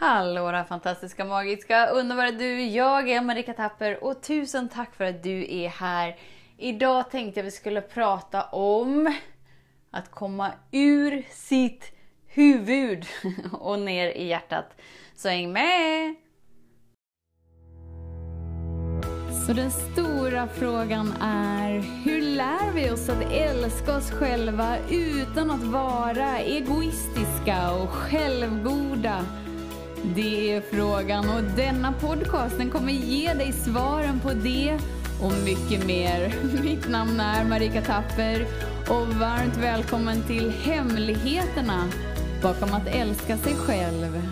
Hallå där fantastiska, magiska, underbara du! Jag är Marika Tapper och tusen tack för att du är här. Idag tänkte jag vi skulle prata om att komma ur sitt huvud och ner i hjärtat. Så häng med! Så den stora frågan är, hur lär vi oss att älska oss själva utan att vara egoistiska och självgoda? Det är frågan och denna podcast den kommer ge dig svaren på det och mycket mer. Mitt namn är Marika Tapper och varmt välkommen till Hemligheterna bakom att älska sig själv.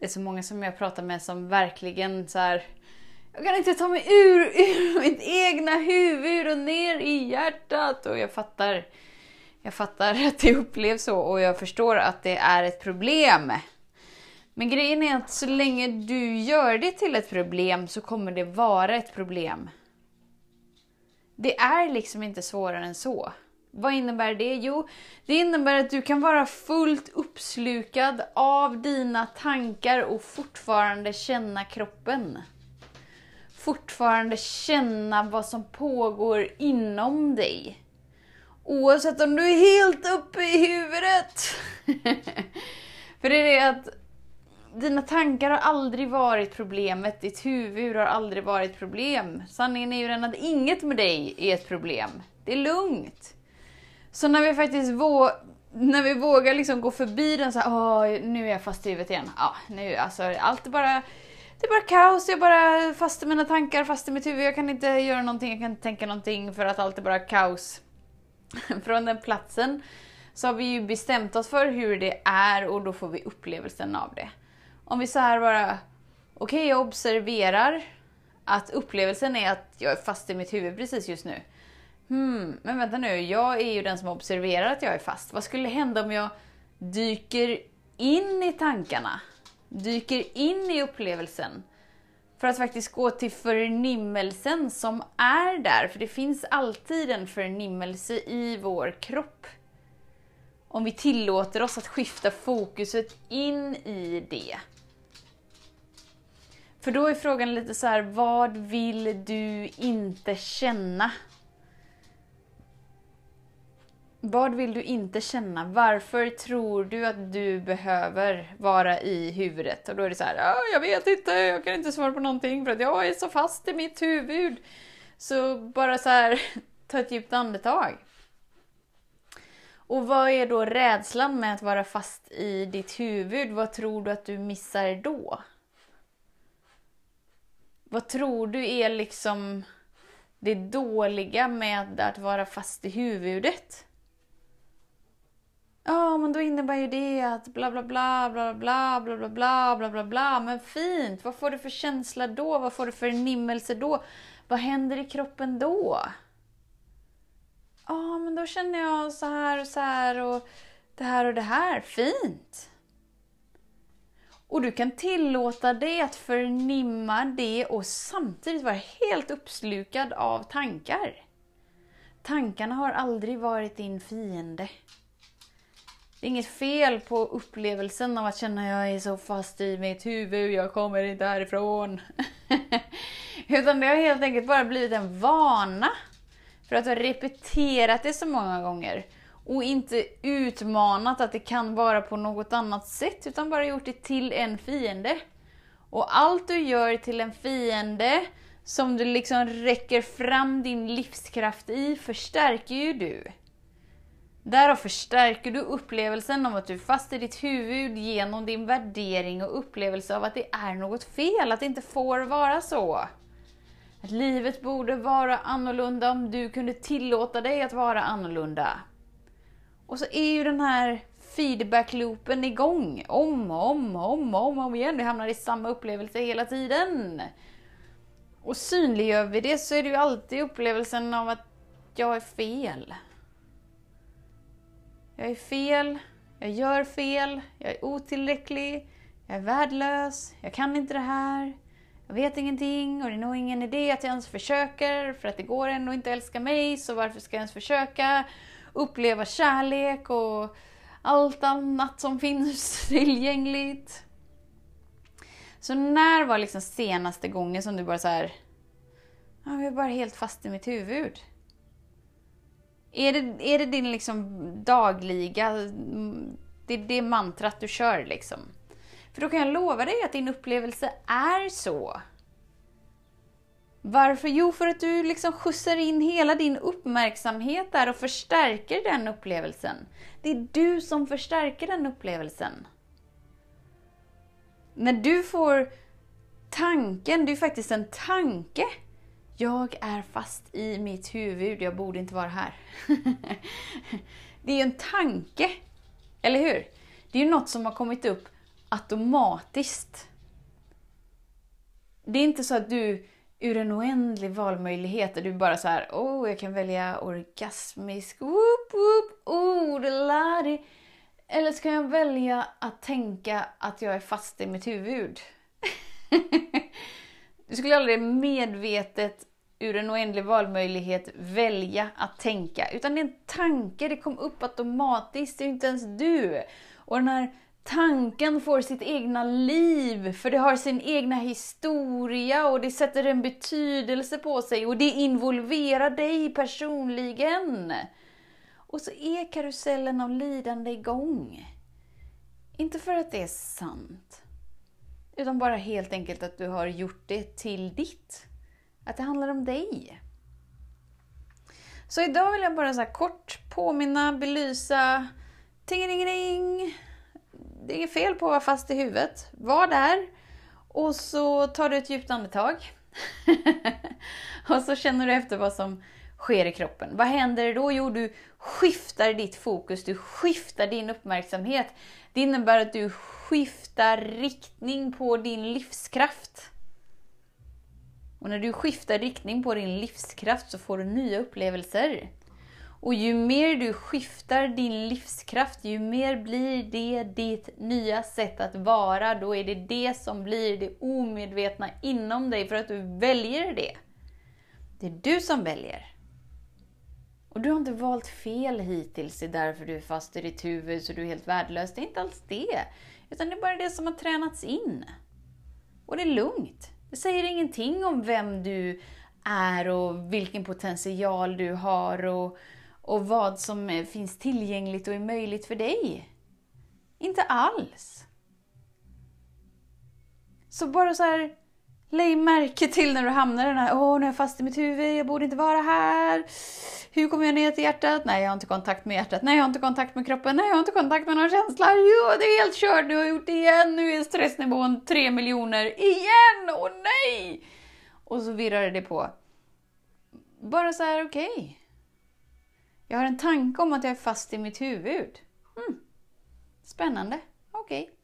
Det är så många som jag pratar med som verkligen så här, jag kan inte ta mig ur, ur mitt egna huvud och ner i hjärtat. Och jag fattar, jag fattar att det upplevs så och jag förstår att det är ett problem. Men grejen är att så länge du gör det till ett problem så kommer det vara ett problem. Det är liksom inte svårare än så. Vad innebär det? Jo, det innebär att du kan vara fullt uppslukad av dina tankar och fortfarande känna kroppen. Fortfarande känna vad som pågår inom dig. Oavsett om du är helt uppe i huvudet. För det är det att dina tankar har aldrig varit problemet, ditt huvud har aldrig varit problem. Sanningen är ju den att inget med dig är ett problem. Det är lugnt. Så när vi faktiskt vå när vi vågar liksom gå förbi den så här, åh, nu är jag fast i huvudet igen. Ja, nu, alltså, allt är bara, det är bara kaos, jag är bara fast i mina tankar, fast i mitt huvud. Jag kan inte göra någonting, jag kan inte tänka någonting för att allt är bara kaos. Från den platsen så har vi ju bestämt oss för hur det är och då får vi upplevelsen av det. Om vi så här bara, okej okay, jag observerar att upplevelsen är att jag är fast i mitt huvud precis just nu. Hmm, men vänta nu, jag är ju den som observerar att jag är fast. Vad skulle hända om jag dyker in i tankarna? Dyker in i upplevelsen? För att faktiskt gå till förnimmelsen som är där, för det finns alltid en förnimmelse i vår kropp. Om vi tillåter oss att skifta fokuset in i det. För då är frågan lite så här, vad vill du inte känna? Vad vill du inte känna? Varför tror du att du behöver vara i huvudet? Och då är det så här, ah, jag vet inte, jag kan inte svara på någonting för att jag är så fast i mitt huvud. Så bara så här, ta ett djupt andetag. Och vad är då rädslan med att vara fast i ditt huvud? Vad tror du att du missar då? Vad tror du är liksom det dåliga med att vara fast i huvudet? Ja, men då innebär ju det att bla bla bla, bla bla bla, bla bla bla, bla bla Men fint, vad får du för känsla då? Vad får du för nimmelse då? Vad händer i kroppen då? Ja, men då känner jag så här och så här och det här och det här. Fint! Och du kan tillåta dig att förnimma det och samtidigt vara helt uppslukad av tankar. Tankarna har aldrig varit din fiende. Det är inget fel på upplevelsen av att känna att jag är så fast i mitt huvud, jag kommer inte härifrån. Utan det har helt enkelt bara blivit en vana. För att du har repeterat det så många gånger. Och inte utmanat att det kan vara på något annat sätt, utan bara gjort det till en fiende. Och allt du gör till en fiende, som du liksom räcker fram din livskraft i, förstärker ju du. Därav förstärker du upplevelsen av att du är fast i ditt huvud genom din värdering och upplevelse av att det är något fel, att det inte får vara så. Att livet borde vara annorlunda om du kunde tillåta dig att vara annorlunda. Och så är ju den här feedbackloopen igång. Om och om och om om, om igen. Vi hamnar i samma upplevelse hela tiden. Och synliggör vi det så är det ju alltid upplevelsen av att jag är fel. Jag är fel, jag gör fel, jag är otillräcklig, jag är värdelös, jag kan inte det här, jag vet ingenting och det är nog ingen idé att jag ens försöker för att det går ändå inte att älska mig så varför ska jag ens försöka uppleva kärlek och allt annat som finns tillgängligt. Så när var liksom senaste gången som du bara så här, jag är bara helt fast i mitt huvud? Är det, är det din liksom dagliga, det är det mantrat du kör liksom? För då kan jag lova dig att din upplevelse är så. Varför? Jo, för att du liksom skjutsar in hela din uppmärksamhet där och förstärker den upplevelsen. Det är du som förstärker den upplevelsen. När du får tanken, det är faktiskt en tanke. Jag är fast i mitt huvud, jag borde inte vara här. det är ju en tanke, eller hur? Det är ju något som har kommit upp automatiskt. Det är inte så att du ur en oändlig valmöjlighet där du bara så här, oh, jag kan välja orgasmisk, whoop, whoop, oh, det Eller ska jag välja att tänka att jag är fast i mitt huvud? du skulle aldrig medvetet ur en oändlig valmöjlighet välja att tänka. Utan det är en tanke, det kom upp automatiskt, det är inte ens du. Och den här tanken får sitt egna liv, för det har sin egna historia och det sätter en betydelse på sig och det involverar dig personligen. Och så är karusellen av lidande igång. Inte för att det är sant, utan bara helt enkelt att du har gjort det till ditt. Att det handlar om dig. Så idag vill jag bara så kort påminna, belysa, tingelingeling det är inget fel på att vara fast i huvudet. Var där och så tar du ett djupt andetag. och så känner du efter vad som sker i kroppen. Vad händer då? Jo, du skiftar ditt fokus, du skiftar din uppmärksamhet. Det innebär att du skiftar riktning på din livskraft. Och när du skiftar riktning på din livskraft så får du nya upplevelser. Och ju mer du skiftar din livskraft, ju mer blir det ditt nya sätt att vara. Då är det det som blir det omedvetna inom dig för att du väljer det. Det är du som väljer. Och du har inte valt fel hittills, det är därför du är fast i ditt huvud så du är helt värdelös. Det är inte alls det. Utan det är bara det som har tränats in. Och det är lugnt. Det säger ingenting om vem du är och vilken potential du har och och vad som finns tillgängligt och är möjligt för dig. Inte alls. Så bara så här, lägg märke till när du hamnar i den här, åh nu är jag fast i mitt huvud, jag borde inte vara här. Hur kommer jag ner till hjärtat? Nej, jag har inte kontakt med hjärtat. Nej, jag har inte kontakt med kroppen. Nej, jag har inte kontakt med någon känsla. Jo, det är helt kört, nu har jag gjort det igen. Nu är stressnivån 3 miljoner. Igen! Åh nej! Och så virrar det på. Bara så här, okej. Okay. Jag har en tanke om att jag är fast i mitt huvud. Mm. Spännande. Okej. Okay.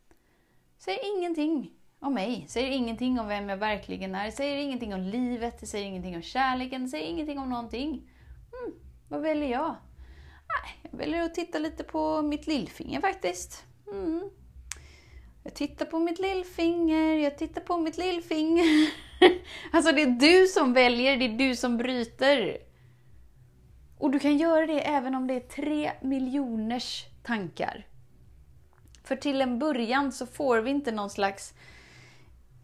Säger ingenting om mig. Säger ingenting om vem jag verkligen är. Säger ingenting om livet. Det säger ingenting om kärleken. Det säger ingenting om någonting. Mm. Vad väljer jag? jag väljer att titta lite på mitt lillfinger faktiskt. Mm. Jag tittar på mitt lillfinger, jag tittar på mitt lillfinger. alltså det är du som väljer, det är du som bryter. Och du kan göra det även om det är tre miljoners tankar. För till en början så får vi inte någon slags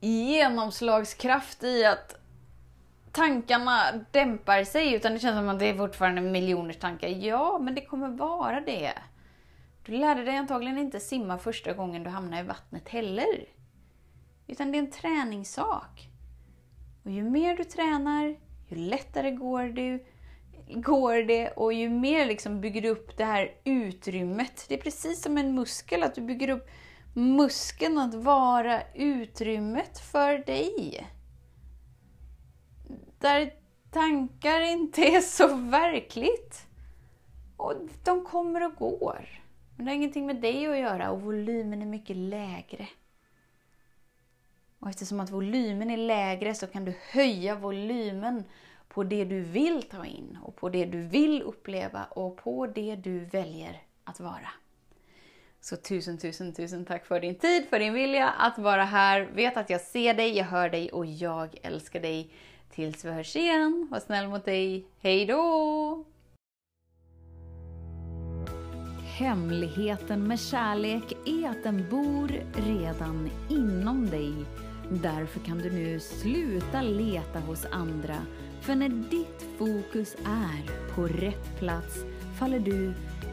genomslagskraft i att tankarna dämpar sig, utan det känns som att det är fortfarande miljoners tankar. Ja, men det kommer vara det. Du lärde dig antagligen inte simma första gången du hamnade i vattnet heller. Utan det är en träningssak. Och ju mer du tränar, ju lättare går du, går det och ju mer liksom bygger du upp det här utrymmet. Det är precis som en muskel, att du bygger upp muskeln att vara utrymmet för dig. Där tankar inte är så verkligt. Och de kommer och går. Men det har ingenting med dig att göra och volymen är mycket lägre. Och eftersom att volymen är lägre så kan du höja volymen på det du vill ta in och på det du vill uppleva och på det du väljer att vara. Så tusen, tusen, tusen tack för din tid, för din vilja att vara här. Vet att jag ser dig, jag hör dig och jag älskar dig. Tills vi hörs igen, var snäll mot dig. Hej då! hemligheten med kärlek är att den bor redan inom dig. Därför kan du nu sluta leta hos andra. För när ditt fokus är på rätt plats faller du